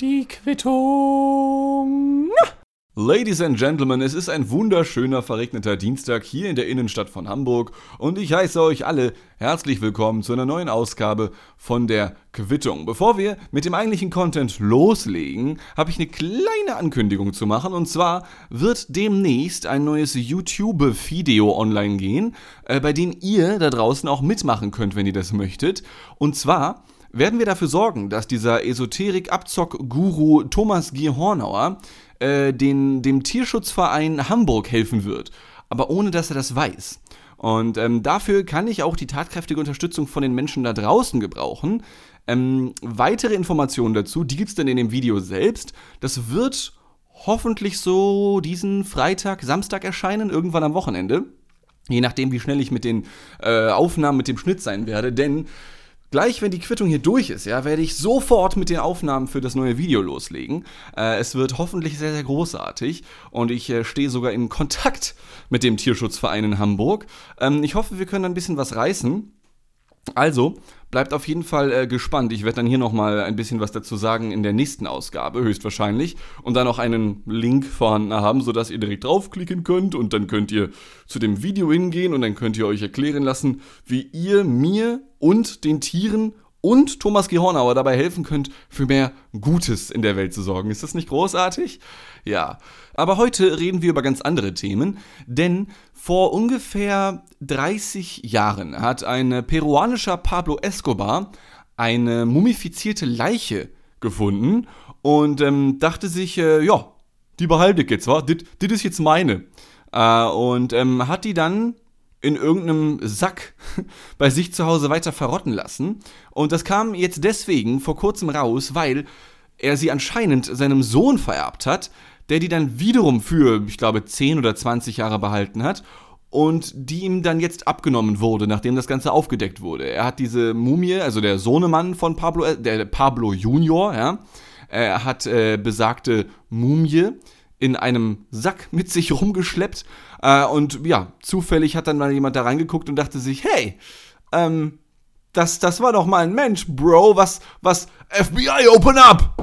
Die Quittung. Ladies and Gentlemen, es ist ein wunderschöner verregneter Dienstag hier in der Innenstadt von Hamburg und ich heiße euch alle herzlich willkommen zu einer neuen Ausgabe von der Quittung. Bevor wir mit dem eigentlichen Content loslegen, habe ich eine kleine Ankündigung zu machen und zwar wird demnächst ein neues YouTube-Video online gehen, äh, bei dem ihr da draußen auch mitmachen könnt, wenn ihr das möchtet. Und zwar werden wir dafür sorgen, dass dieser Esoterik-Abzock-Guru Thomas G. Hornauer äh, den, dem Tierschutzverein Hamburg helfen wird, aber ohne dass er das weiß. Und ähm, dafür kann ich auch die tatkräftige Unterstützung von den Menschen da draußen gebrauchen. Ähm, weitere Informationen dazu, die gibt es dann in dem Video selbst. Das wird hoffentlich so diesen Freitag, Samstag erscheinen, irgendwann am Wochenende. Je nachdem, wie schnell ich mit den äh, Aufnahmen, mit dem Schnitt sein werde. Denn Gleich, wenn die Quittung hier durch ist, ja, werde ich sofort mit den Aufnahmen für das neue Video loslegen. Äh, es wird hoffentlich sehr, sehr großartig und ich äh, stehe sogar in Kontakt mit dem Tierschutzverein in Hamburg. Ähm, ich hoffe, wir können ein bisschen was reißen. Also, bleibt auf jeden Fall äh, gespannt. Ich werde dann hier nochmal ein bisschen was dazu sagen in der nächsten Ausgabe, höchstwahrscheinlich. Und dann auch einen Link vorhanden haben, sodass ihr direkt draufklicken könnt. Und dann könnt ihr zu dem Video hingehen und dann könnt ihr euch erklären lassen, wie ihr mir und den Tieren und Thomas G. Hornauer dabei helfen könnt, für mehr Gutes in der Welt zu sorgen. Ist das nicht großartig? Ja. Aber heute reden wir über ganz andere Themen, denn vor ungefähr 30 Jahren hat ein peruanischer Pablo Escobar eine mumifizierte Leiche gefunden und ähm, dachte sich, äh, ja, die behalte ich jetzt, wa? Das ist jetzt meine. Äh, und ähm, hat die dann in irgendeinem Sack bei sich zu Hause weiter verrotten lassen. Und das kam jetzt deswegen vor kurzem raus, weil er sie anscheinend seinem Sohn vererbt hat, der die dann wiederum für, ich glaube, 10 oder 20 Jahre behalten hat und die ihm dann jetzt abgenommen wurde, nachdem das Ganze aufgedeckt wurde. Er hat diese Mumie, also der Sohnemann von Pablo, äh, der Pablo Junior, ja, er hat äh, besagte Mumie in einem Sack mit sich rumgeschleppt. Äh, und ja, zufällig hat dann mal jemand da reingeguckt und dachte sich, hey, ähm, das, das war doch mal ein Mensch, Bro, was, was, FBI, open up!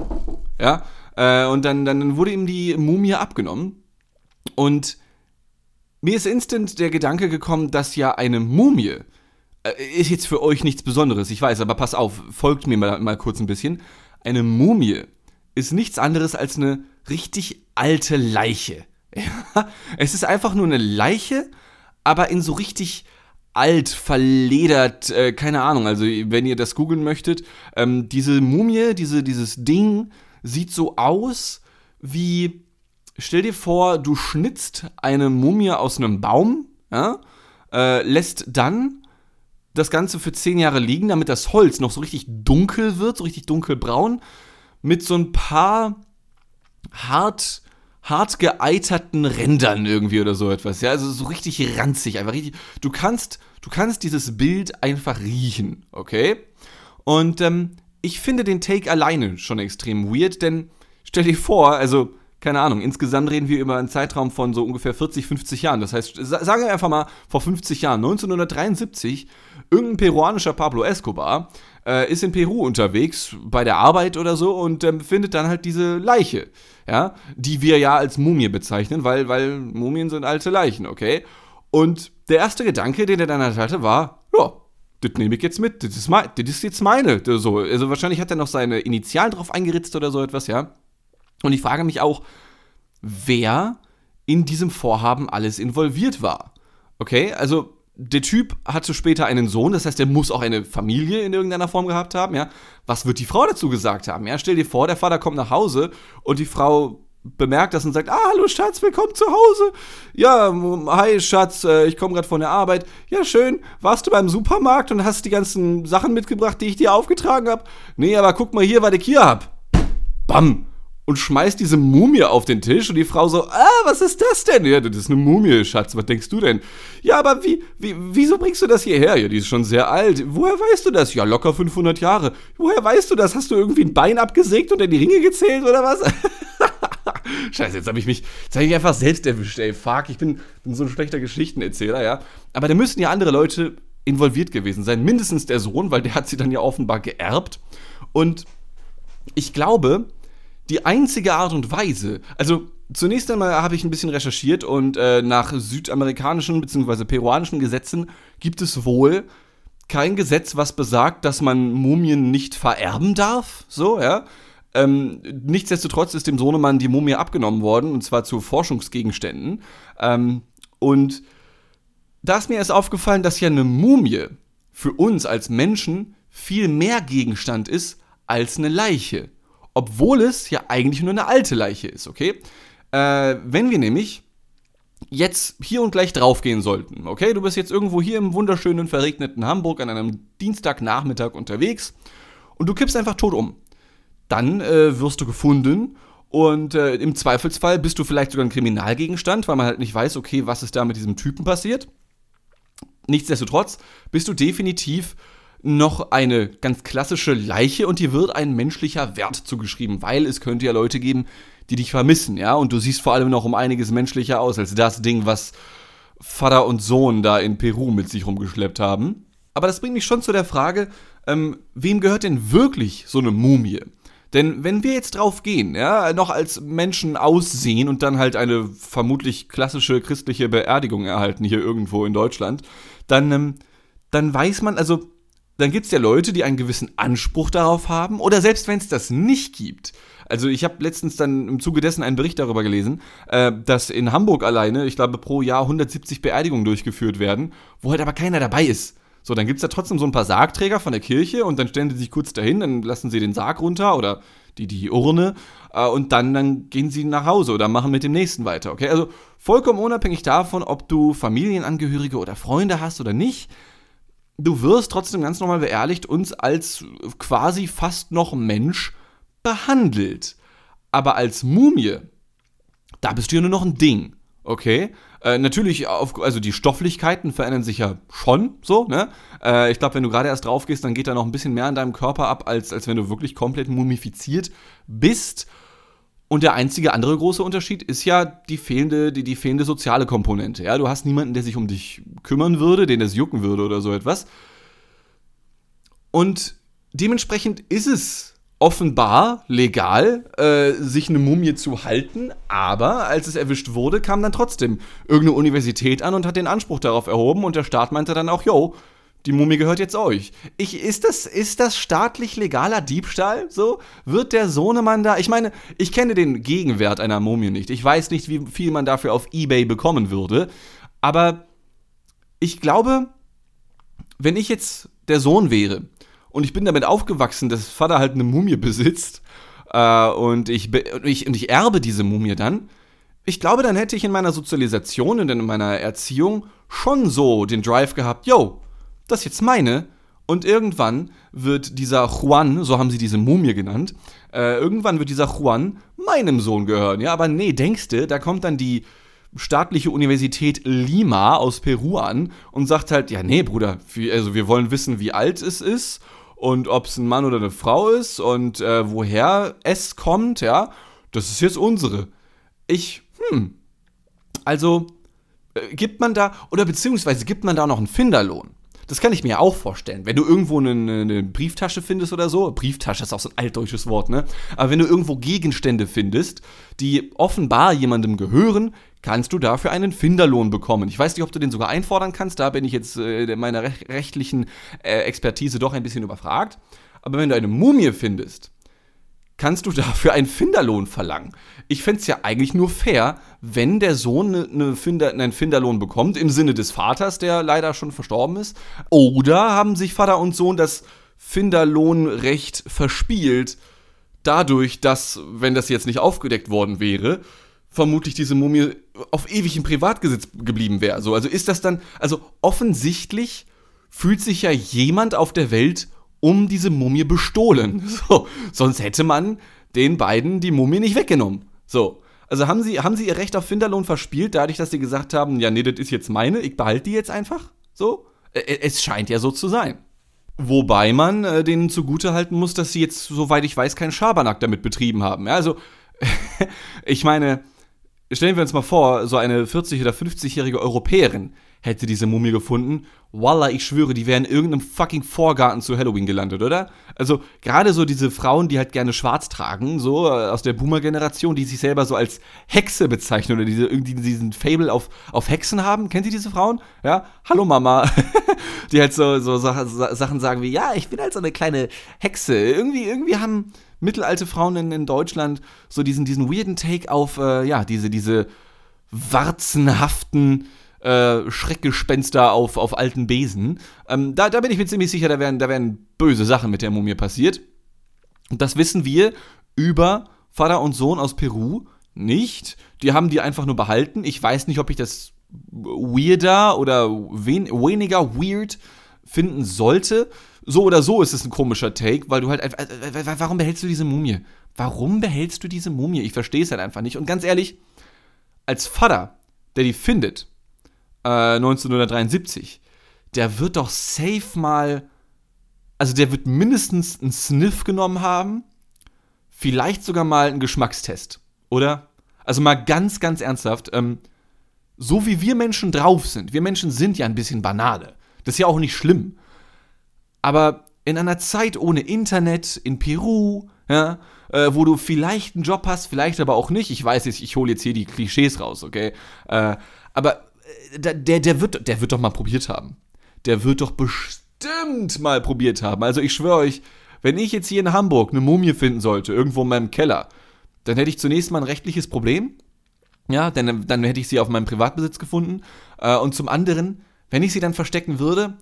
Ja, äh, und dann, dann wurde ihm die Mumie abgenommen. Und mir ist instant der Gedanke gekommen, dass ja eine Mumie, äh, ist jetzt für euch nichts Besonderes, ich weiß, aber pass auf, folgt mir mal, mal kurz ein bisschen. Eine Mumie ist nichts anderes als eine richtig alte Leiche. Es ist einfach nur eine Leiche, aber in so richtig alt, verledert, äh, keine Ahnung. Also, wenn ihr das googeln möchtet, ähm, diese Mumie, diese, dieses Ding sieht so aus wie, stell dir vor, du schnitzt eine Mumie aus einem Baum, ja, äh, lässt dann das Ganze für zehn Jahre liegen, damit das Holz noch so richtig dunkel wird, so richtig dunkelbraun, mit so ein paar hart, hart geeiterten Rändern irgendwie oder so etwas. Ja, also so richtig ranzig, einfach richtig. Du kannst, du kannst dieses Bild einfach riechen, okay? Und ähm, ich finde den Take alleine schon extrem weird, denn stell dir vor, also keine Ahnung, insgesamt reden wir über einen Zeitraum von so ungefähr 40, 50 Jahren. Das heißt, sagen wir einfach mal vor 50 Jahren, 1973, irgendein peruanischer Pablo Escobar äh, ist in Peru unterwegs bei der Arbeit oder so und ähm, findet dann halt diese Leiche, ja, die wir ja als Mumie bezeichnen, weil, weil Mumien sind alte Leichen, okay? Und der erste Gedanke, den er dann halt hatte, war, ja, das nehme ich jetzt mit, das ist, mein, ist jetzt meine. So. Also wahrscheinlich hat er noch seine Initialen drauf eingeritzt oder so etwas, ja. Und ich frage mich auch, wer in diesem Vorhaben alles involviert war. Okay, also der Typ hatte später einen Sohn, das heißt, er muss auch eine Familie in irgendeiner Form gehabt haben, ja. Was wird die Frau dazu gesagt haben? Ja, stell dir vor, der Vater kommt nach Hause und die Frau bemerkt das und sagt, ah, hallo Schatz, willkommen zu Hause. Ja, hi Schatz, äh, ich komme gerade von der Arbeit. Ja, schön. Warst du beim Supermarkt und hast die ganzen Sachen mitgebracht, die ich dir aufgetragen habe? Nee, aber guck mal hier, was ich hier hab. Bam und schmeißt diese Mumie auf den Tisch und die Frau so, ah, was ist das denn? Ja, das ist eine Mumie, Schatz, was denkst du denn? Ja, aber wie, wie, wieso bringst du das hierher? Ja, die ist schon sehr alt. Woher weißt du das? Ja, locker 500 Jahre. Woher weißt du das? Hast du irgendwie ein Bein abgesägt und in die Ringe gezählt oder was? Scheiße, jetzt habe ich mich, jetzt habe ich einfach selbst erwischt, ey, fuck, ich bin, bin so ein schlechter Geschichtenerzähler, ja. Aber da müssten ja andere Leute involviert gewesen sein, mindestens der Sohn, weil der hat sie dann ja offenbar geerbt und ich glaube, die einzige Art und Weise, also zunächst einmal habe ich ein bisschen recherchiert und äh, nach südamerikanischen bzw. peruanischen Gesetzen gibt es wohl kein Gesetz, was besagt, dass man Mumien nicht vererben darf, so, ja. Ähm, nichtsdestotrotz ist dem Sohnemann die Mumie abgenommen worden, und zwar zu Forschungsgegenständen. Ähm, und da ist mir erst aufgefallen, dass ja eine Mumie für uns als Menschen viel mehr Gegenstand ist als eine Leiche. Obwohl es ja eigentlich nur eine alte Leiche ist, okay? Äh, wenn wir nämlich jetzt hier und gleich draufgehen sollten, okay? Du bist jetzt irgendwo hier im wunderschönen, verregneten Hamburg an einem Dienstagnachmittag unterwegs und du kippst einfach tot um. Dann äh, wirst du gefunden und äh, im Zweifelsfall bist du vielleicht sogar ein Kriminalgegenstand, weil man halt nicht weiß, okay, was ist da mit diesem Typen passiert. Nichtsdestotrotz bist du definitiv noch eine ganz klassische Leiche und dir wird ein menschlicher Wert zugeschrieben, weil es könnte ja Leute geben, die dich vermissen, ja, und du siehst vor allem noch um einiges menschlicher aus als das Ding, was Vater und Sohn da in Peru mit sich rumgeschleppt haben. Aber das bringt mich schon zu der Frage, ähm, wem gehört denn wirklich so eine Mumie? Denn wenn wir jetzt drauf gehen, ja, noch als Menschen aussehen und dann halt eine vermutlich klassische christliche Beerdigung erhalten hier irgendwo in Deutschland, dann, ähm, dann weiß man, also dann gibt es ja Leute, die einen gewissen Anspruch darauf haben, oder selbst wenn es das nicht gibt. Also ich habe letztens dann im Zuge dessen einen Bericht darüber gelesen, äh, dass in Hamburg alleine, ich glaube, pro Jahr 170 Beerdigungen durchgeführt werden, wo halt aber keiner dabei ist. So, dann gibt es da trotzdem so ein paar Sargträger von der Kirche und dann stellen sie sich kurz dahin, dann lassen sie den Sarg runter oder die, die Urne äh, und dann, dann gehen sie nach Hause oder machen mit dem nächsten weiter, okay? Also vollkommen unabhängig davon, ob du Familienangehörige oder Freunde hast oder nicht, du wirst trotzdem ganz normal beerdigt uns als quasi fast noch Mensch behandelt. Aber als Mumie, da bist du ja nur noch ein Ding. Okay? Äh, natürlich, auf, also die Stofflichkeiten verändern sich ja schon so, ne? Äh, ich glaube, wenn du gerade erst drauf gehst, dann geht da noch ein bisschen mehr an deinem Körper ab, als, als wenn du wirklich komplett mumifiziert bist. Und der einzige andere große Unterschied ist ja die fehlende, die, die fehlende soziale Komponente. Ja? Du hast niemanden, der sich um dich kümmern würde, den das jucken würde oder so etwas. Und dementsprechend ist es offenbar legal, äh, sich eine Mumie zu halten, aber als es erwischt wurde, kam dann trotzdem irgendeine Universität an und hat den Anspruch darauf erhoben und der Staat meinte dann auch, yo, die Mumie gehört jetzt euch. Ich, ist, das, ist das staatlich legaler Diebstahl? So? Wird der Sohnemann da. Ich meine, ich kenne den Gegenwert einer Mumie nicht. Ich weiß nicht, wie viel man dafür auf Ebay bekommen würde. Aber ich glaube, wenn ich jetzt der Sohn wäre und ich bin damit aufgewachsen, dass Vater halt eine Mumie besitzt äh, und, ich, und, ich, und ich erbe diese Mumie dann, ich glaube, dann hätte ich in meiner Sozialisation und in meiner Erziehung schon so den Drive gehabt, yo, das ist jetzt meine. Und irgendwann wird dieser Juan, so haben sie diese Mumie genannt, äh, irgendwann wird dieser Juan meinem Sohn gehören. Ja, aber nee, denkst du, da kommt dann die staatliche Universität Lima aus Peru an und sagt halt, ja, nee, Bruder, also wir wollen wissen, wie alt es ist und ob es ein Mann oder eine Frau ist und äh, woher es kommt, ja, das ist jetzt unsere. Ich, hm, also äh, gibt man da, oder beziehungsweise gibt man da noch einen Finderlohn? Das kann ich mir auch vorstellen. Wenn du irgendwo eine, eine, Brieftasche findest oder so, Brieftasche ist auch so ein altdeutsches Wort, ne? Aber wenn du irgendwo Gegenstände findest, die offenbar jemandem gehören, kannst du dafür einen Finderlohn bekommen. Ich weiß nicht, ob du den sogar einfordern kannst, da bin ich jetzt äh, meiner rechtlichen äh, Expertise doch ein bisschen überfragt. Aber wenn du eine Mumie findest, kannst du dafür einen Finderlohn verlangen. Ich fände es ja eigentlich nur fair, wenn der Sohn eine, eine Finder, einen Finderlohn bekommt, im Sinne des Vaters, der leider schon verstorben ist. Oder haben sich Vater und Sohn das Finderlohnrecht verspielt, dadurch, dass, wenn das jetzt nicht aufgedeckt worden wäre, vermutlich diese Mumie auf ewig im Privatgesitz geblieben wäre. So, also ist das dann, also offensichtlich fühlt sich ja jemand auf der Welt um diese Mumie bestohlen. So, sonst hätte man den beiden die Mumie nicht weggenommen. So. Also haben sie, haben sie ihr Recht auf Finderlohn verspielt, dadurch, dass sie gesagt haben, ja, nee, das ist jetzt meine, ich behalte die jetzt einfach? So? Es scheint ja so zu sein. Wobei man äh, denen zugutehalten muss, dass sie jetzt, soweit ich weiß, keinen Schabernack damit betrieben haben. Ja, also, ich meine, stellen wir uns mal vor, so eine 40- oder 50-jährige Europäerin hätte diese Mumie gefunden, Wallah, ich schwöre, die wären in irgendeinem fucking Vorgarten zu Halloween gelandet, oder? Also, gerade so diese Frauen, die halt gerne schwarz tragen, so äh, aus der Boomer-Generation, die sich selber so als Hexe bezeichnen oder diese, irgendwie diesen Fable auf, auf Hexen haben. Kennt ihr diese Frauen? Ja? Hallo Mama. die halt so, so Sachen sagen wie, ja, ich bin halt so eine kleine Hexe. Irgendwie, irgendwie haben mittelalte Frauen in, in Deutschland so diesen, diesen weirden Take auf, äh, ja, diese, diese warzenhaften, äh, Schreckgespenster auf, auf alten Besen. Ähm, da, da bin ich mir ziemlich sicher, da werden, da werden böse Sachen mit der Mumie passiert. Und das wissen wir über Vater und Sohn aus Peru nicht. Die haben die einfach nur behalten. Ich weiß nicht, ob ich das weirder oder wen, weniger weird finden sollte. So oder so ist es ein komischer Take, weil du halt einfach. Äh, äh, warum behältst du diese Mumie? Warum behältst du diese Mumie? Ich verstehe es halt einfach nicht. Und ganz ehrlich, als Vater, der die findet, 1973, äh, der wird doch safe mal, also der wird mindestens einen Sniff genommen haben, vielleicht sogar mal einen Geschmackstest, oder? Also mal ganz, ganz ernsthaft, ähm, so wie wir Menschen drauf sind, wir Menschen sind ja ein bisschen Banane, das ist ja auch nicht schlimm, aber in einer Zeit ohne Internet, in Peru, ja, äh, wo du vielleicht einen Job hast, vielleicht aber auch nicht. Ich weiß jetzt, ich hole jetzt hier die Klischees raus, okay? Äh, aber der, der, wird, der wird doch mal probiert haben. Der wird doch bestimmt mal probiert haben. Also ich schwöre euch, wenn ich jetzt hier in Hamburg eine Mumie finden sollte, irgendwo in meinem Keller, dann hätte ich zunächst mal ein rechtliches Problem. Ja, denn dann hätte ich sie auf meinem Privatbesitz gefunden. Äh, und zum anderen, wenn ich sie dann verstecken würde,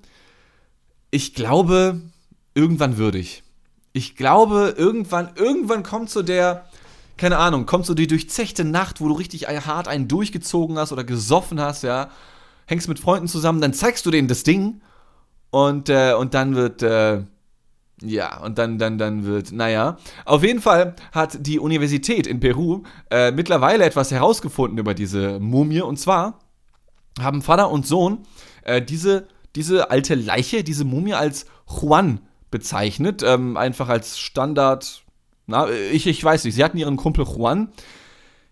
ich glaube, irgendwann würde ich. Ich glaube, irgendwann, irgendwann kommt so der, keine Ahnung, kommt so die durchzechte Nacht, wo du richtig hart einen durchgezogen hast oder gesoffen hast, ja, hängst mit Freunden zusammen, dann zeigst du denen das Ding und, äh, und dann wird, äh, ja, und dann, dann, dann wird, naja. Auf jeden Fall hat die Universität in Peru äh, mittlerweile etwas herausgefunden über diese Mumie. Und zwar haben Vater und Sohn äh, diese, diese alte Leiche, diese Mumie als Juan bezeichnet. Ähm, einfach als Standard na, ich, ich weiß nicht, sie hatten ihren Kumpel Juan.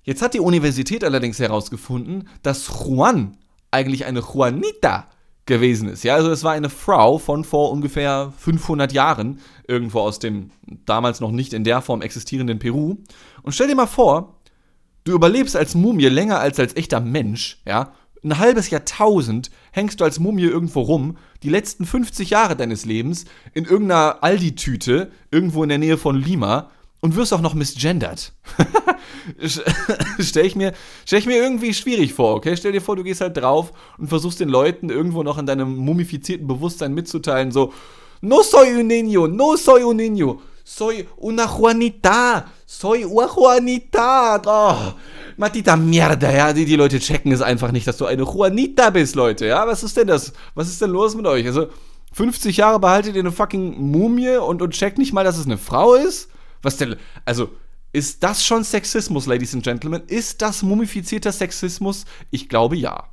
Jetzt hat die Universität allerdings herausgefunden, dass Juan eigentlich eine Juanita gewesen ist. Ja, also es war eine Frau von vor ungefähr 500 Jahren, irgendwo aus dem damals noch nicht in der Form existierenden Peru. Und stell dir mal vor, du überlebst als Mumie länger als als echter Mensch, ja. Ein halbes Jahrtausend hängst du als Mumie irgendwo rum, die letzten 50 Jahre deines Lebens in irgendeiner Aldi-Tüte, irgendwo in der Nähe von Lima und wirst auch noch misgendert. stell ich mir, stell ich mir irgendwie schwierig vor, okay? Stell dir vor, du gehst halt drauf und versuchst den Leuten irgendwo noch in deinem mumifizierten Bewusstsein mitzuteilen, so, no soy un niño, no soy un niño, soy una Juanita, soy una Juanita, oh, matita mierda, ja, die, die Leute checken es einfach nicht, dass du eine Juanita bist, Leute, ja, was ist denn das, was ist denn los mit euch, also, 50 Jahre behaltet ihr eine fucking Mumie und, und checkt nicht mal, dass es eine Frau ist? Was denn? Also, ist das schon Sexismus, Ladies and Gentlemen? Ist das mumifizierter Sexismus? Ich glaube ja.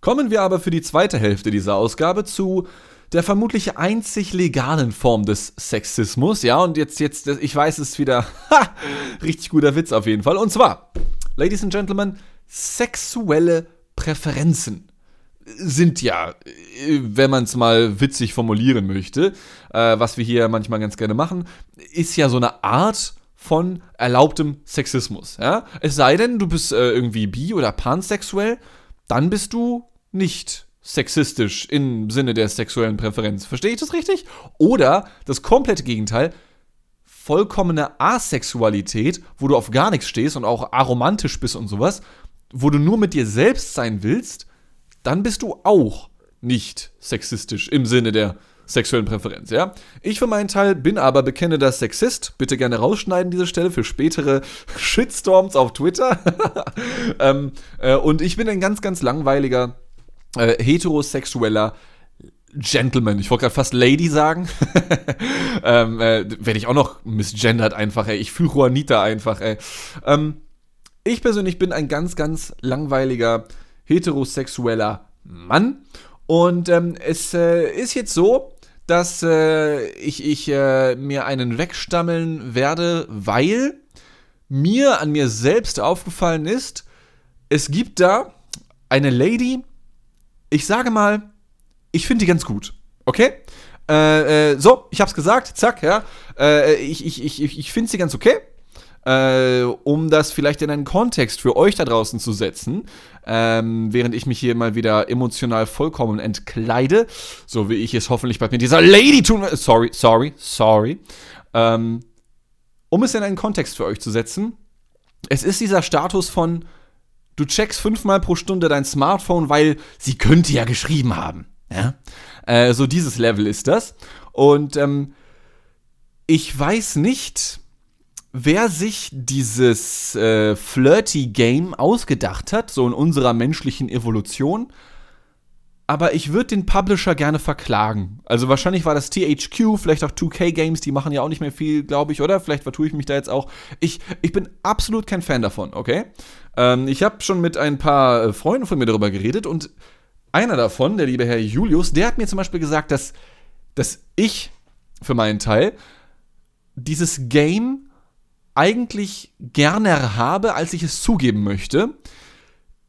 Kommen wir aber für die zweite Hälfte dieser Ausgabe zu der vermutlich einzig legalen Form des Sexismus. Ja, und jetzt, jetzt, ich weiß, es wieder ha, richtig guter Witz auf jeden Fall. Und zwar, Ladies and Gentlemen, sexuelle Präferenzen sind ja, wenn man es mal witzig formulieren möchte, äh, was wir hier manchmal ganz gerne machen, ist ja so eine Art von erlaubtem Sexismus. Ja? Es sei denn, du bist äh, irgendwie bi- oder pansexuell, dann bist du nicht sexistisch im Sinne der sexuellen Präferenz. Verstehe ich das richtig? Oder das komplette Gegenteil, vollkommene Asexualität, wo du auf gar nichts stehst und auch aromantisch bist und sowas, wo du nur mit dir selbst sein willst dann bist du auch nicht sexistisch im Sinne der sexuellen Präferenz, ja? Ich für meinen Teil bin aber bekennender Sexist. Bitte gerne rausschneiden diese Stelle für spätere Shitstorms auf Twitter. ähm, äh, und ich bin ein ganz, ganz langweiliger äh, heterosexueller Gentleman. Ich wollte gerade fast Lady sagen. ähm, äh, Werde ich auch noch misgendert einfach, ey. Ich fühle Juanita einfach, ey. Ähm, ich persönlich bin ein ganz, ganz langweiliger heterosexueller Mann. Und ähm, es äh, ist jetzt so, dass äh, ich, ich äh, mir einen wegstammeln werde, weil mir an mir selbst aufgefallen ist, es gibt da eine Lady, ich sage mal, ich finde die ganz gut. Okay? Äh, äh, so, ich hab's gesagt, zack, ja. Äh, ich ich, ich, ich finde sie ganz okay. Äh, um das vielleicht in einen Kontext für euch da draußen zu setzen, ähm, während ich mich hier mal wieder emotional vollkommen entkleide, so wie ich es hoffentlich bei mir dieser Lady tun will. Sorry, sorry, sorry. Ähm, um es in einen Kontext für euch zu setzen, es ist dieser Status von, du checkst fünfmal pro Stunde dein Smartphone, weil sie könnte ja geschrieben haben. Ja? Äh, so dieses Level ist das. Und ähm, ich weiß nicht, wer sich dieses äh, Flirty-Game ausgedacht hat, so in unserer menschlichen Evolution. Aber ich würde den Publisher gerne verklagen. Also wahrscheinlich war das THQ, vielleicht auch 2K Games, die machen ja auch nicht mehr viel, glaube ich, oder? Vielleicht vertue ich mich da jetzt auch. Ich, ich bin absolut kein Fan davon, okay? Ähm, ich habe schon mit ein paar äh, Freunden von mir darüber geredet und einer davon, der liebe Herr Julius, der hat mir zum Beispiel gesagt, dass, dass ich für meinen Teil dieses Game eigentlich gerne habe, als ich es zugeben möchte.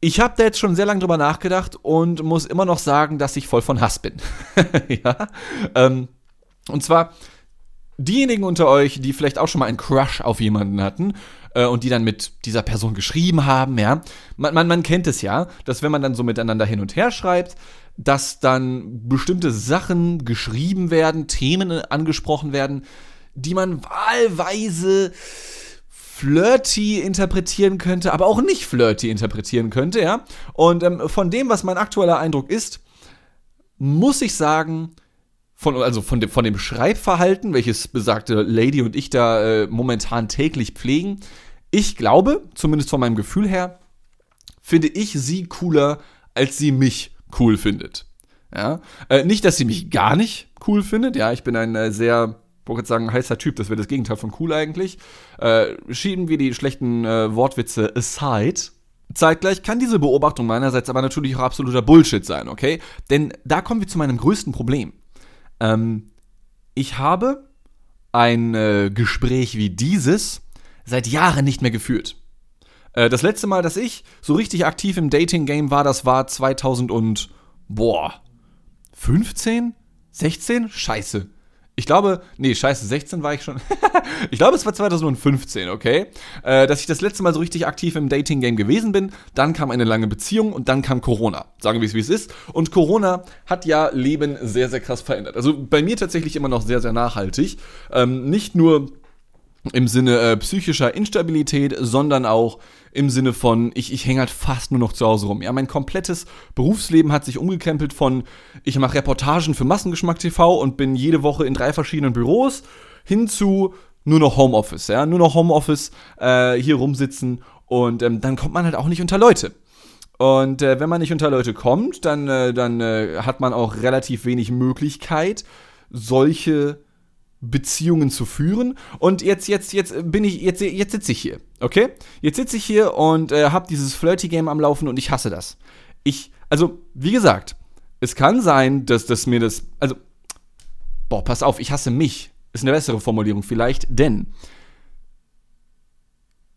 Ich habe da jetzt schon sehr lange drüber nachgedacht und muss immer noch sagen, dass ich voll von Hass bin. ja. Ähm, und zwar diejenigen unter euch, die vielleicht auch schon mal einen Crush auf jemanden hatten äh, und die dann mit dieser Person geschrieben haben, ja. Man, man, man kennt es ja, dass wenn man dann so miteinander hin und her schreibt, dass dann bestimmte Sachen geschrieben werden, Themen angesprochen werden, die man wahlweise flirty interpretieren könnte, aber auch nicht flirty interpretieren könnte, ja. Und ähm, von dem, was mein aktueller Eindruck ist, muss ich sagen, von, also von dem, von dem Schreibverhalten, welches besagte Lady und ich da äh, momentan täglich pflegen, ich glaube, zumindest von meinem Gefühl her, finde ich sie cooler, als sie mich cool findet. Ja? Äh, nicht, dass sie mich gar nicht cool findet, ja, ich bin ein äh, sehr wollte jetzt sagen, heißer Typ, das wäre das Gegenteil von cool eigentlich. Äh, schieben wir die schlechten äh, Wortwitze aside. Zeitgleich kann diese Beobachtung meinerseits aber natürlich auch absoluter Bullshit sein, okay? Denn da kommen wir zu meinem größten Problem. Ähm, ich habe ein äh, Gespräch wie dieses seit Jahren nicht mehr geführt. Äh, das letzte Mal, dass ich so richtig aktiv im Dating-Game war, das war 2000 und, boah, 15? 16? Scheiße. Ich glaube, nee, scheiße, 16 war ich schon. ich glaube, es war 2015, okay? Äh, dass ich das letzte Mal so richtig aktiv im Dating-Game gewesen bin. Dann kam eine lange Beziehung und dann kam Corona. Sagen wir es, wie es ist. Und Corona hat ja Leben sehr, sehr krass verändert. Also bei mir tatsächlich immer noch sehr, sehr nachhaltig. Ähm, nicht nur im Sinne äh, psychischer Instabilität, sondern auch im Sinne von, ich, ich hänge halt fast nur noch zu Hause rum. Ja, mein komplettes Berufsleben hat sich umgekrempelt von, ich mache Reportagen für Massengeschmack TV und bin jede Woche in drei verschiedenen Büros, hin zu nur noch Homeoffice, ja, nur noch Homeoffice, äh, hier rumsitzen und ähm, dann kommt man halt auch nicht unter Leute. Und äh, wenn man nicht unter Leute kommt, dann, äh, dann äh, hat man auch relativ wenig Möglichkeit, solche Beziehungen zu führen. Und jetzt, jetzt, jetzt bin ich, jetzt, jetzt sitze ich hier, okay? Jetzt sitze ich hier und äh, habe dieses Flirty-Game am Laufen und ich hasse das. Ich, also, wie gesagt, es kann sein, dass das mir das, also, boah, pass auf, ich hasse mich. Ist eine bessere Formulierung vielleicht, denn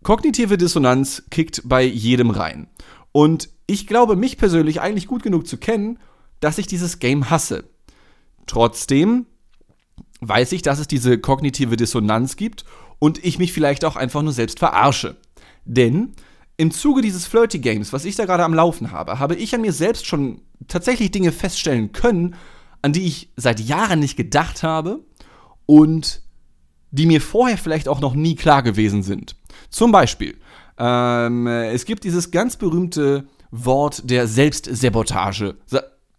kognitive Dissonanz kickt bei jedem rein. Und ich glaube, mich persönlich eigentlich gut genug zu kennen, dass ich dieses Game hasse. Trotzdem weiß ich, dass es diese kognitive Dissonanz gibt und ich mich vielleicht auch einfach nur selbst verarsche. Denn im Zuge dieses Flirty Games, was ich da gerade am Laufen habe, habe ich an mir selbst schon tatsächlich Dinge feststellen können, an die ich seit Jahren nicht gedacht habe und die mir vorher vielleicht auch noch nie klar gewesen sind. Zum Beispiel, ähm, es gibt dieses ganz berühmte Wort der Selbstsabotage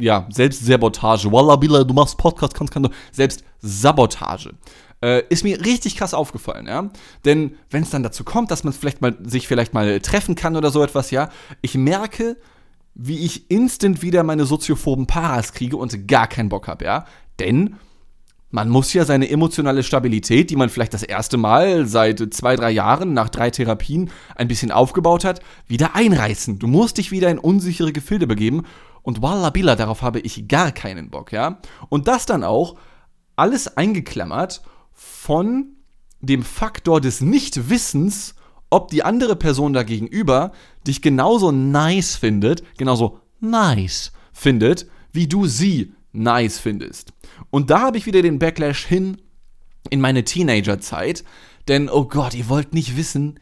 ja, Selbstsabotage. Wallah, Billah, du machst Podcast, kannst, kannst, Selbstsabotage. Äh, ist mir richtig krass aufgefallen, ja. Denn wenn es dann dazu kommt, dass man vielleicht mal, sich vielleicht mal treffen kann oder so etwas, ja, ich merke, wie ich instant wieder meine soziophoben Paras kriege und gar keinen Bock habe, ja. Denn man muss ja seine emotionale Stabilität, die man vielleicht das erste Mal seit zwei, drei Jahren nach drei Therapien ein bisschen aufgebaut hat, wieder einreißen. Du musst dich wieder in unsichere Gefilde begeben und Wallabilla, darauf habe ich gar keinen Bock, ja. Und das dann auch alles eingeklammert von dem Faktor des Nichtwissens, ob die andere Person da gegenüber dich genauso nice findet, genauso nice findet, wie du sie nice findest. Und da habe ich wieder den Backlash hin in meine Teenagerzeit. Denn, oh Gott, ihr wollt nicht wissen,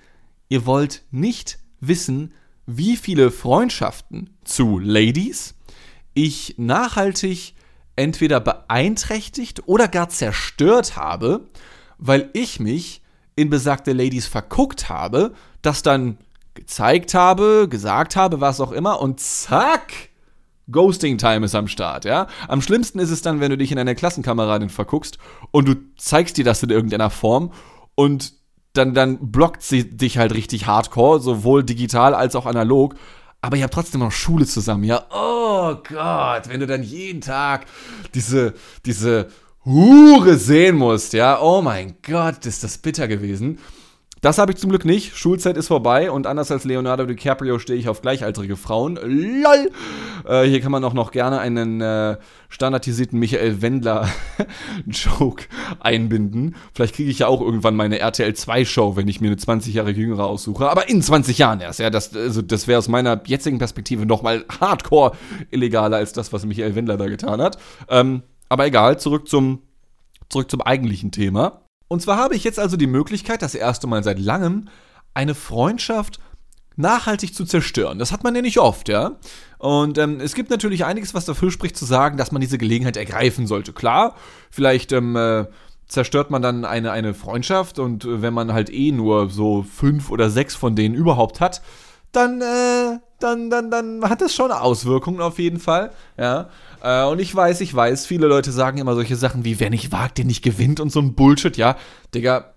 ihr wollt nicht wissen, wie viele Freundschaften zu Ladies ich nachhaltig entweder beeinträchtigt oder gar zerstört habe, weil ich mich in besagte Ladies verguckt habe, das dann gezeigt habe, gesagt habe, was auch immer und zack, Ghosting Time ist am Start, ja? Am schlimmsten ist es dann, wenn du dich in eine Klassenkameradin verguckst und du zeigst dir das in irgendeiner Form und dann, dann blockt sie dich halt richtig hardcore, sowohl digital als auch analog. Aber ihr habt trotzdem noch Schule zusammen, ja? Oh Gott, wenn du dann jeden Tag diese, diese Hure sehen musst, ja? Oh mein Gott, ist das bitter gewesen. Das habe ich zum Glück nicht. Schulzeit ist vorbei und anders als Leonardo DiCaprio stehe ich auf gleichaltrige Frauen. LOL! Äh, hier kann man auch noch gerne einen äh, standardisierten Michael Wendler-Joke einbinden. Vielleicht kriege ich ja auch irgendwann meine RTL 2-Show, wenn ich mir eine 20 Jahre jüngere aussuche. Aber in 20 Jahren erst. Ja, das, also das wäre aus meiner jetzigen Perspektive nochmal hardcore illegaler als das, was Michael Wendler da getan hat. Ähm, aber egal, zurück zum, zurück zum eigentlichen Thema. Und zwar habe ich jetzt also die Möglichkeit, das erste Mal seit langem, eine Freundschaft nachhaltig zu zerstören. Das hat man ja nicht oft, ja. Und ähm, es gibt natürlich einiges, was dafür spricht, zu sagen, dass man diese Gelegenheit ergreifen sollte. Klar, vielleicht ähm, äh, zerstört man dann eine, eine Freundschaft und äh, wenn man halt eh nur so fünf oder sechs von denen überhaupt hat, dann, äh, dann, dann, dann hat das schon Auswirkungen auf jeden Fall, ja. Äh, und ich weiß, ich weiß, viele Leute sagen immer solche Sachen wie, wer nicht wagt, der nicht gewinnt und so ein Bullshit, ja. Digga,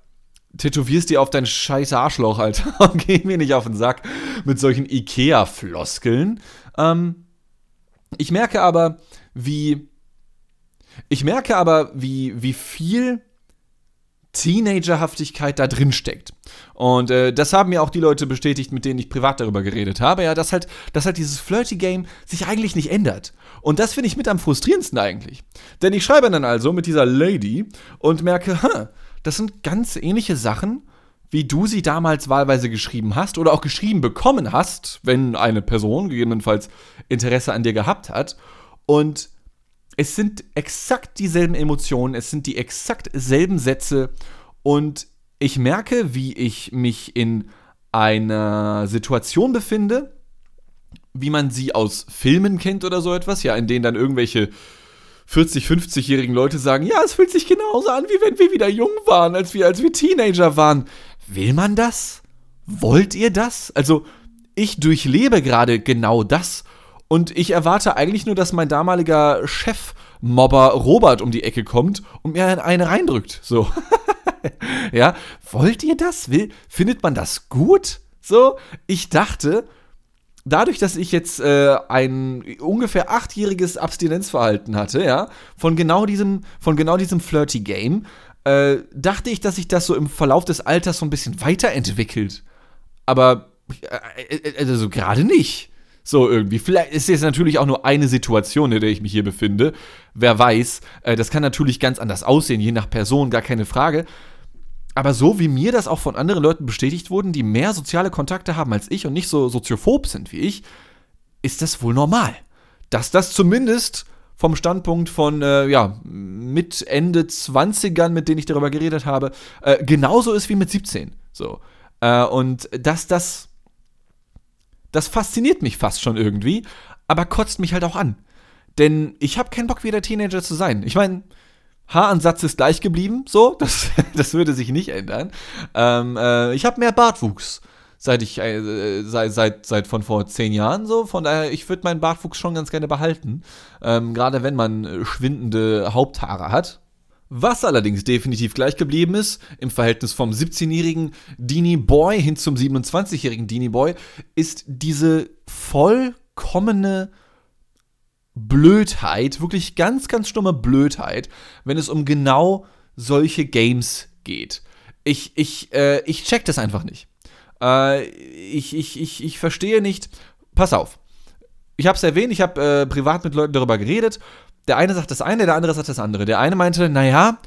tätowierst dir auf dein scheiß Arschloch, Alter. Und geh mir nicht auf den Sack mit solchen Ikea-Floskeln. Ähm, ich merke aber, wie. Ich merke aber, wie, wie viel Teenagerhaftigkeit da drin steckt. Und äh, das haben mir auch die Leute bestätigt, mit denen ich privat darüber geredet habe, ja, dass halt, dass halt dieses Flirty-Game sich eigentlich nicht ändert. Und das finde ich mit am frustrierendsten eigentlich. Denn ich schreibe dann also mit dieser Lady und merke, ha, das sind ganz ähnliche Sachen, wie du sie damals wahlweise geschrieben hast oder auch geschrieben bekommen hast, wenn eine Person gegebenenfalls Interesse an dir gehabt hat. Und es sind exakt dieselben Emotionen, es sind die exakt selben Sätze und ich merke, wie ich mich in einer Situation befinde, wie man sie aus Filmen kennt oder so etwas, ja, in denen dann irgendwelche 40, 50-jährigen Leute sagen, ja, es fühlt sich genauso an, wie wenn wir wieder jung waren, als wir, als wir Teenager waren. Will man das? Wollt ihr das? Also, ich durchlebe gerade genau das und ich erwarte eigentlich nur, dass mein damaliger Chefmobber Robert um die Ecke kommt und mir eine reindrückt. So. ja, wollt ihr das? Will, findet man das gut? So, ich dachte, dadurch, dass ich jetzt äh, ein ungefähr achtjähriges Abstinenzverhalten hatte, ja, von genau diesem, von genau diesem Flirty Game, äh, dachte ich, dass sich das so im Verlauf des Alters so ein bisschen weiterentwickelt. Aber äh, äh also gerade nicht. So irgendwie. Vielleicht ist es natürlich auch nur eine Situation, in der ich mich hier befinde. Wer weiß. Äh, das kann natürlich ganz anders aussehen, je nach Person, gar keine Frage. Aber so wie mir das auch von anderen Leuten bestätigt wurden, die mehr soziale Kontakte haben als ich und nicht so soziophob sind wie ich, ist das wohl normal. Dass das zumindest vom Standpunkt von, äh, ja, mit Ende 20ern, mit denen ich darüber geredet habe, äh, genauso ist wie mit 17. So. Äh, und dass das das fasziniert mich fast schon irgendwie, aber kotzt mich halt auch an. Denn ich habe keinen Bock, wieder Teenager zu sein. Ich meine, Haaransatz ist gleich geblieben, so, das, das würde sich nicht ändern. Ähm, äh, ich habe mehr Bartwuchs seit ich äh, seit, seit, seit von vor zehn Jahren so. Von daher, ich würde meinen Bartwuchs schon ganz gerne behalten. Ähm, Gerade wenn man schwindende Haupthaare hat. Was allerdings definitiv gleich geblieben ist, im Verhältnis vom 17-jährigen Dini Boy hin zum 27-jährigen Dini Boy, ist diese vollkommene Blödheit, wirklich ganz, ganz stumme Blödheit, wenn es um genau solche Games geht. Ich, ich, äh, ich check das einfach nicht. Äh, ich, ich, ich, ich verstehe nicht. Pass auf. Ich habe es erwähnt, ich habe äh, privat mit Leuten darüber geredet der eine sagt das eine, der andere sagt das andere. Der eine meinte, naja,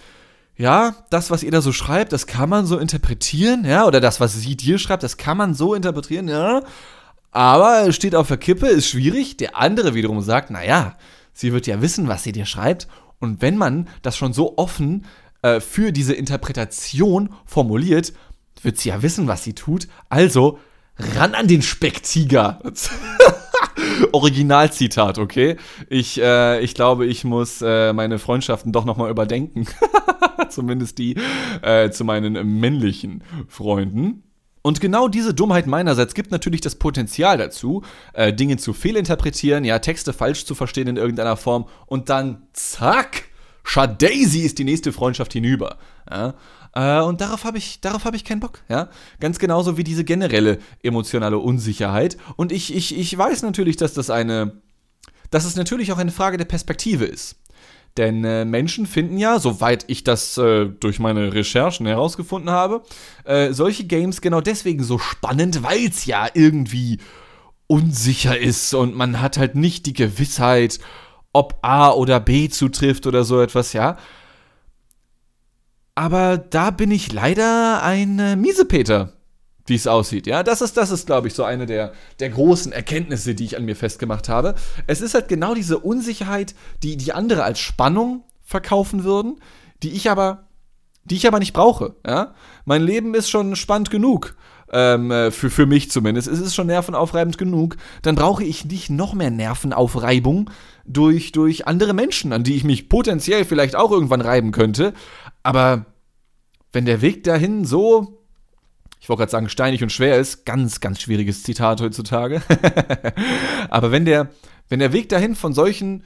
ja, das, was ihr da so schreibt, das kann man so interpretieren, ja, oder das, was sie dir schreibt, das kann man so interpretieren, ja. Aber steht auf der Kippe, ist schwierig. Der andere wiederum sagt, naja, sie wird ja wissen, was sie dir schreibt. Und wenn man das schon so offen äh, für diese Interpretation formuliert, wird sie ja wissen, was sie tut. Also ran an den Specktiger. Originalzitat, okay? Ich, äh, ich glaube, ich muss äh, meine Freundschaften doch nochmal überdenken. Zumindest die äh, zu meinen männlichen Freunden. Und genau diese Dummheit meinerseits gibt natürlich das Potenzial dazu, äh, Dinge zu fehlinterpretieren, ja, Texte falsch zu verstehen in irgendeiner Form und dann zack, Shadaisy ist die nächste Freundschaft hinüber. Ja? Äh, und darauf habe ich, hab ich keinen Bock. Ja? Ganz genauso wie diese generelle emotionale Unsicherheit. Und ich, ich, ich weiß natürlich, dass das eine, dass es natürlich auch eine Frage der Perspektive ist. Denn äh, Menschen finden ja, soweit ich das äh, durch meine Recherchen herausgefunden habe, äh, solche Games genau deswegen so spannend, weil es ja irgendwie unsicher ist und man hat halt nicht die Gewissheit, ob A oder B zutrifft oder so etwas, ja. Aber da bin ich leider ein äh, Miesepeter, wie es aussieht. Ja, das ist, das ist, glaube ich, so eine der, der großen Erkenntnisse, die ich an mir festgemacht habe. Es ist halt genau diese Unsicherheit, die die andere als Spannung verkaufen würden, die ich aber, die ich aber nicht brauche. Ja, mein Leben ist schon spannend genug. Ähm, äh, für, für mich zumindest. Es ist schon nervenaufreibend genug. Dann brauche ich nicht noch mehr Nervenaufreibung durch, durch andere Menschen, an die ich mich potenziell vielleicht auch irgendwann reiben könnte. Aber wenn der Weg dahin so, ich wollte gerade sagen, steinig und schwer ist, ganz, ganz schwieriges Zitat heutzutage. Aber wenn der, wenn der Weg dahin von solchen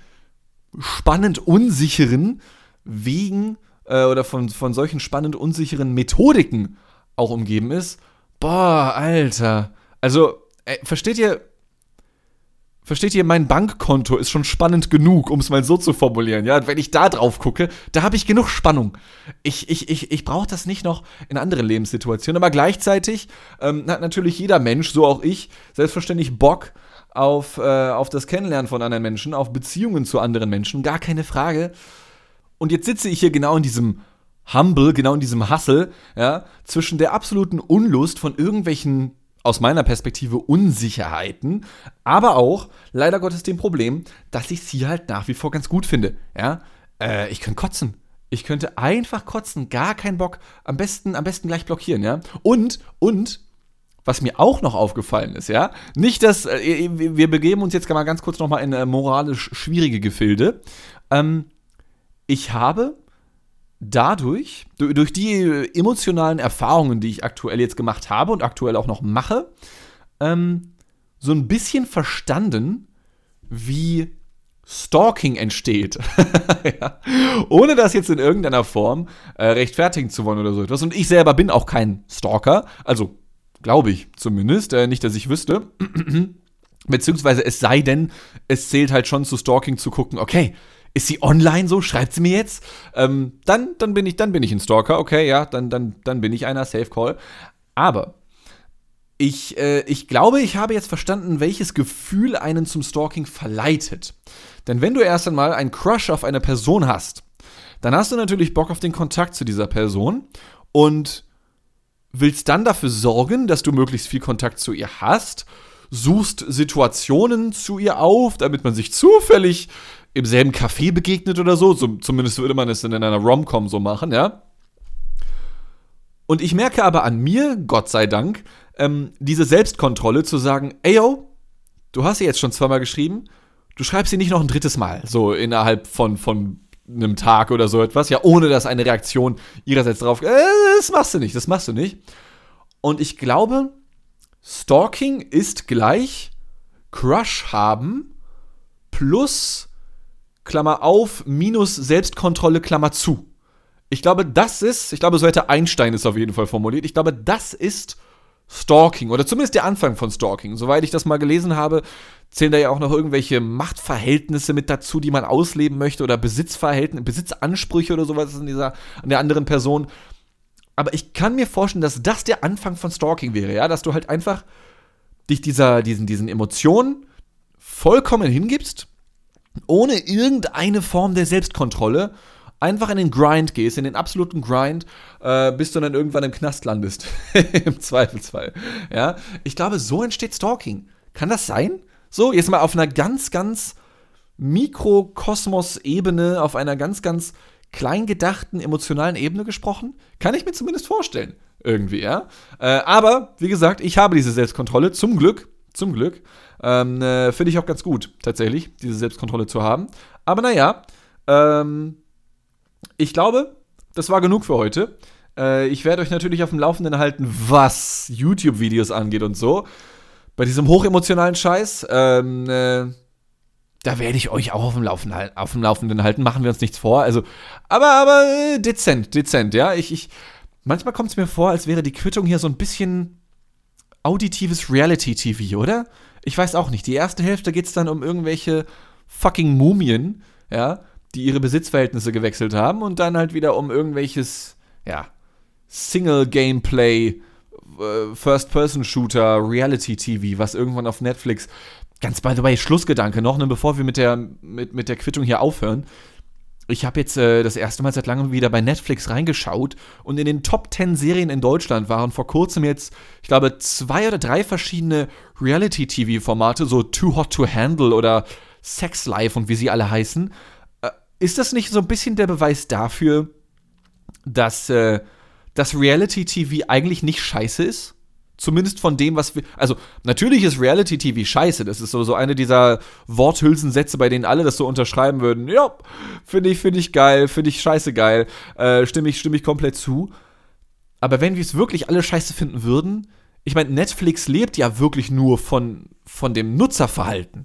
spannend unsicheren Wegen äh, oder von, von solchen spannend unsicheren Methodiken auch umgeben ist, boah, Alter. Also, ey, versteht ihr, Versteht ihr, mein Bankkonto ist schon spannend genug, um es mal so zu formulieren. Ja, wenn ich da drauf gucke, da habe ich genug Spannung. Ich, ich, ich, ich brauche das nicht noch in anderen Lebenssituationen. Aber gleichzeitig ähm, hat natürlich jeder Mensch, so auch ich, selbstverständlich Bock auf, äh, auf das Kennenlernen von anderen Menschen, auf Beziehungen zu anderen Menschen. Gar keine Frage. Und jetzt sitze ich hier genau in diesem Humble, genau in diesem Hustle, ja, zwischen der absoluten Unlust von irgendwelchen aus meiner Perspektive Unsicherheiten, aber auch leider Gottes dem Problem, dass ich sie halt nach wie vor ganz gut finde. Ja, äh, ich könnte kotzen. Ich könnte einfach kotzen, gar keinen Bock. Am besten, am besten gleich blockieren, ja. Und, und, was mir auch noch aufgefallen ist, ja, nicht, dass äh, wir begeben uns jetzt mal ganz kurz nochmal in äh, moralisch schwierige Gefilde. Ähm, ich habe dadurch, durch die emotionalen Erfahrungen, die ich aktuell jetzt gemacht habe und aktuell auch noch mache, ähm, so ein bisschen verstanden, wie Stalking entsteht. ja. Ohne das jetzt in irgendeiner Form äh, rechtfertigen zu wollen oder so etwas. Und ich selber bin auch kein Stalker, also glaube ich zumindest, äh, nicht, dass ich wüsste. Beziehungsweise es sei denn, es zählt halt schon zu Stalking zu gucken, okay, ist sie online so? Schreibt sie mir jetzt? Ähm, dann, dann, bin ich, dann bin ich ein Stalker. Okay, ja, dann, dann, dann bin ich einer. Safe Call. Aber ich, äh, ich glaube, ich habe jetzt verstanden, welches Gefühl einen zum Stalking verleitet. Denn wenn du erst einmal einen Crush auf eine Person hast, dann hast du natürlich Bock auf den Kontakt zu dieser Person und willst dann dafür sorgen, dass du möglichst viel Kontakt zu ihr hast, suchst Situationen zu ihr auf, damit man sich zufällig im selben Café begegnet oder so. so zumindest würde man es in einer Rom-Com so machen, ja. Und ich merke aber an mir, Gott sei Dank, ähm, diese Selbstkontrolle zu sagen, ey yo, du hast sie jetzt schon zweimal geschrieben, du schreibst sie nicht noch ein drittes Mal, so innerhalb von, von einem Tag oder so etwas, ja, ohne dass eine Reaktion ihrerseits drauf, äh, das machst du nicht, das machst du nicht. Und ich glaube, Stalking ist gleich Crush haben plus Klammer auf, minus Selbstkontrolle, Klammer zu. Ich glaube, das ist, ich glaube, so hätte Einstein es auf jeden Fall formuliert. Ich glaube, das ist Stalking oder zumindest der Anfang von Stalking. Soweit ich das mal gelesen habe, zählen da ja auch noch irgendwelche Machtverhältnisse mit dazu, die man ausleben möchte oder Besitzverhältnisse, Besitzansprüche oder sowas an dieser, an der anderen Person. Aber ich kann mir vorstellen, dass das der Anfang von Stalking wäre, ja, dass du halt einfach dich dieser, diesen, diesen Emotionen vollkommen hingibst ohne irgendeine Form der Selbstkontrolle einfach in den Grind gehst, in den absoluten Grind, äh, bis du dann irgendwann im Knast landest. Im Zweifelsfall. Ja, ich glaube, so entsteht Stalking. Kann das sein? So, jetzt mal auf einer ganz, ganz Mikrokosmos-Ebene, auf einer ganz, ganz klein gedachten, emotionalen Ebene gesprochen? Kann ich mir zumindest vorstellen. Irgendwie, ja. Äh, aber, wie gesagt, ich habe diese Selbstkontrolle, zum Glück. Zum Glück. Ähm, äh, Finde ich auch ganz gut, tatsächlich, diese Selbstkontrolle zu haben. Aber naja, ähm, ich glaube, das war genug für heute. Äh, ich werde euch natürlich auf dem Laufenden halten, was YouTube-Videos angeht und so. Bei diesem hochemotionalen Scheiß, ähm, äh, da werde ich euch auch auf dem, Laufen, auf dem Laufenden halten, machen wir uns nichts vor. Also, aber, aber äh, dezent, dezent, ja. Ich, ich, manchmal kommt es mir vor, als wäre die Quittung hier so ein bisschen auditives Reality-TV, oder? Ich weiß auch nicht. Die erste Hälfte geht es dann um irgendwelche fucking Mumien, ja, die ihre Besitzverhältnisse gewechselt haben und dann halt wieder um irgendwelches, ja, Single-Gameplay, äh, First-Person-Shooter, Reality-TV, was irgendwann auf Netflix Ganz by the way, Schlussgedanke noch, ne, bevor wir mit der, mit, mit der Quittung hier aufhören. Ich habe jetzt äh, das erste Mal seit langem wieder bei Netflix reingeschaut und in den Top 10 Serien in Deutschland waren vor kurzem jetzt, ich glaube, zwei oder drei verschiedene Reality-TV-Formate, so Too Hot to Handle oder Sex Life und wie sie alle heißen. Äh, ist das nicht so ein bisschen der Beweis dafür, dass, äh, dass Reality-TV eigentlich nicht scheiße ist? Zumindest von dem, was wir. Also, natürlich ist Reality TV scheiße. Das ist so, so eine dieser Worthülsensätze, bei denen alle das so unterschreiben würden. Ja, finde ich, finde ich geil, finde ich scheiße geil. Äh, stimme ich, stimme ich komplett zu. Aber wenn wir es wirklich alle scheiße finden würden, ich meine, Netflix lebt ja wirklich nur von, von dem Nutzerverhalten.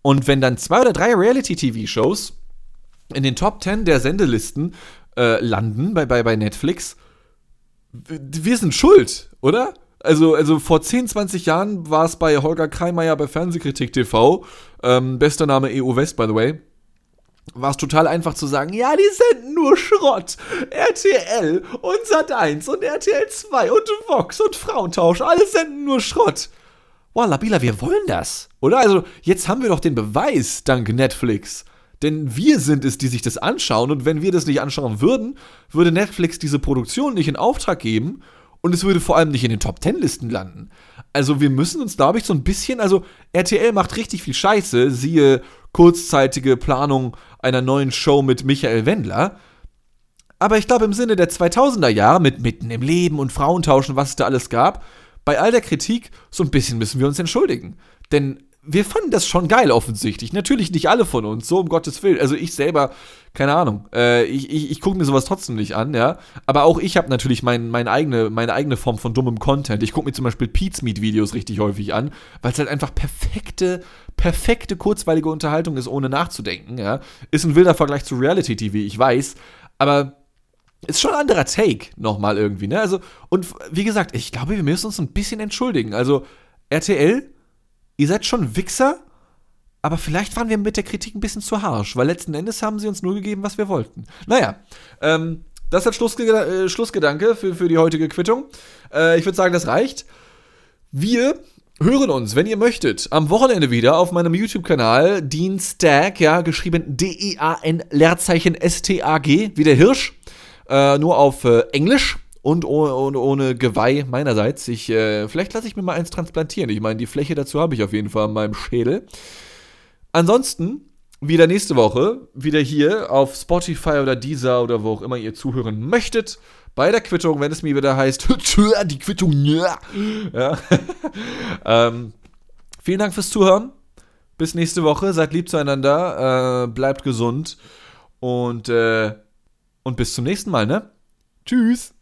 Und wenn dann zwei oder drei Reality-TV-Shows in den Top 10 der Sendelisten äh, landen bei, bei, bei Netflix, wir sind schuld, oder? Also, also vor 10, 20 Jahren war es bei Holger Kreimeier bei Fernsehkritik TV, ähm, bester Name EU West, by the way, war es total einfach zu sagen, ja, die senden nur Schrott. RTL und Sat1 und RTL 2 und Vox und Frauentausch, alle senden nur Schrott. Boah, Labila, wir wollen das, oder? Also, jetzt haben wir doch den Beweis, dank Netflix. Denn wir sind es, die sich das anschauen und wenn wir das nicht anschauen würden, würde Netflix diese Produktion nicht in Auftrag geben und es würde vor allem nicht in den Top Ten Listen landen. Also wir müssen uns, glaube ich, so ein bisschen, also RTL macht richtig viel Scheiße, siehe kurzzeitige Planung einer neuen Show mit Michael Wendler. Aber ich glaube, im Sinne der 2000er Jahre, mit Mitten im Leben und Frauentauschen, was es da alles gab, bei all der Kritik, so ein bisschen müssen wir uns entschuldigen. Denn wir fanden das schon geil offensichtlich. Natürlich nicht alle von uns, so um Gottes Willen. Also ich selber, keine Ahnung, äh, ich, ich, ich gucke mir sowas trotzdem nicht an, ja. Aber auch ich habe natürlich mein, mein eigene, meine eigene Form von dummem Content. Ich gucke mir zum Beispiel Meet Videos richtig häufig an, weil es halt einfach perfekte, perfekte, kurzweilige Unterhaltung ist, ohne nachzudenken, ja. Ist ein wilder Vergleich zu Reality TV, ich weiß. Aber ist schon ein anderer Take nochmal irgendwie, ne? Also, und wie gesagt, ich glaube, wir müssen uns ein bisschen entschuldigen. Also, RTL ihr seid schon Wichser, aber vielleicht waren wir mit der Kritik ein bisschen zu harsch, weil letzten Endes haben sie uns nur gegeben, was wir wollten. Naja, ähm, das hat Schlussge äh, Schlussgedanke für, für die heutige Quittung. Äh, ich würde sagen, das reicht. Wir hören uns, wenn ihr möchtet, am Wochenende wieder auf meinem YouTube-Kanal Dienstag, ja, geschrieben D-E-A-N Leerzeichen S-T-A-G, wie der Hirsch, äh, nur auf äh, Englisch und ohne, ohne Geweih meinerseits. Ich, äh, vielleicht lasse ich mir mal eins transplantieren. Ich meine, die Fläche dazu habe ich auf jeden Fall an meinem Schädel. Ansonsten wieder nächste Woche, wieder hier auf Spotify oder Deezer oder wo auch immer ihr zuhören möchtet. Bei der Quittung, wenn es mir wieder heißt, die Quittung, ja. ähm, vielen Dank fürs Zuhören. Bis nächste Woche. Seid lieb zueinander. Äh, bleibt gesund. Und, äh, und bis zum nächsten Mal, ne? Tschüss.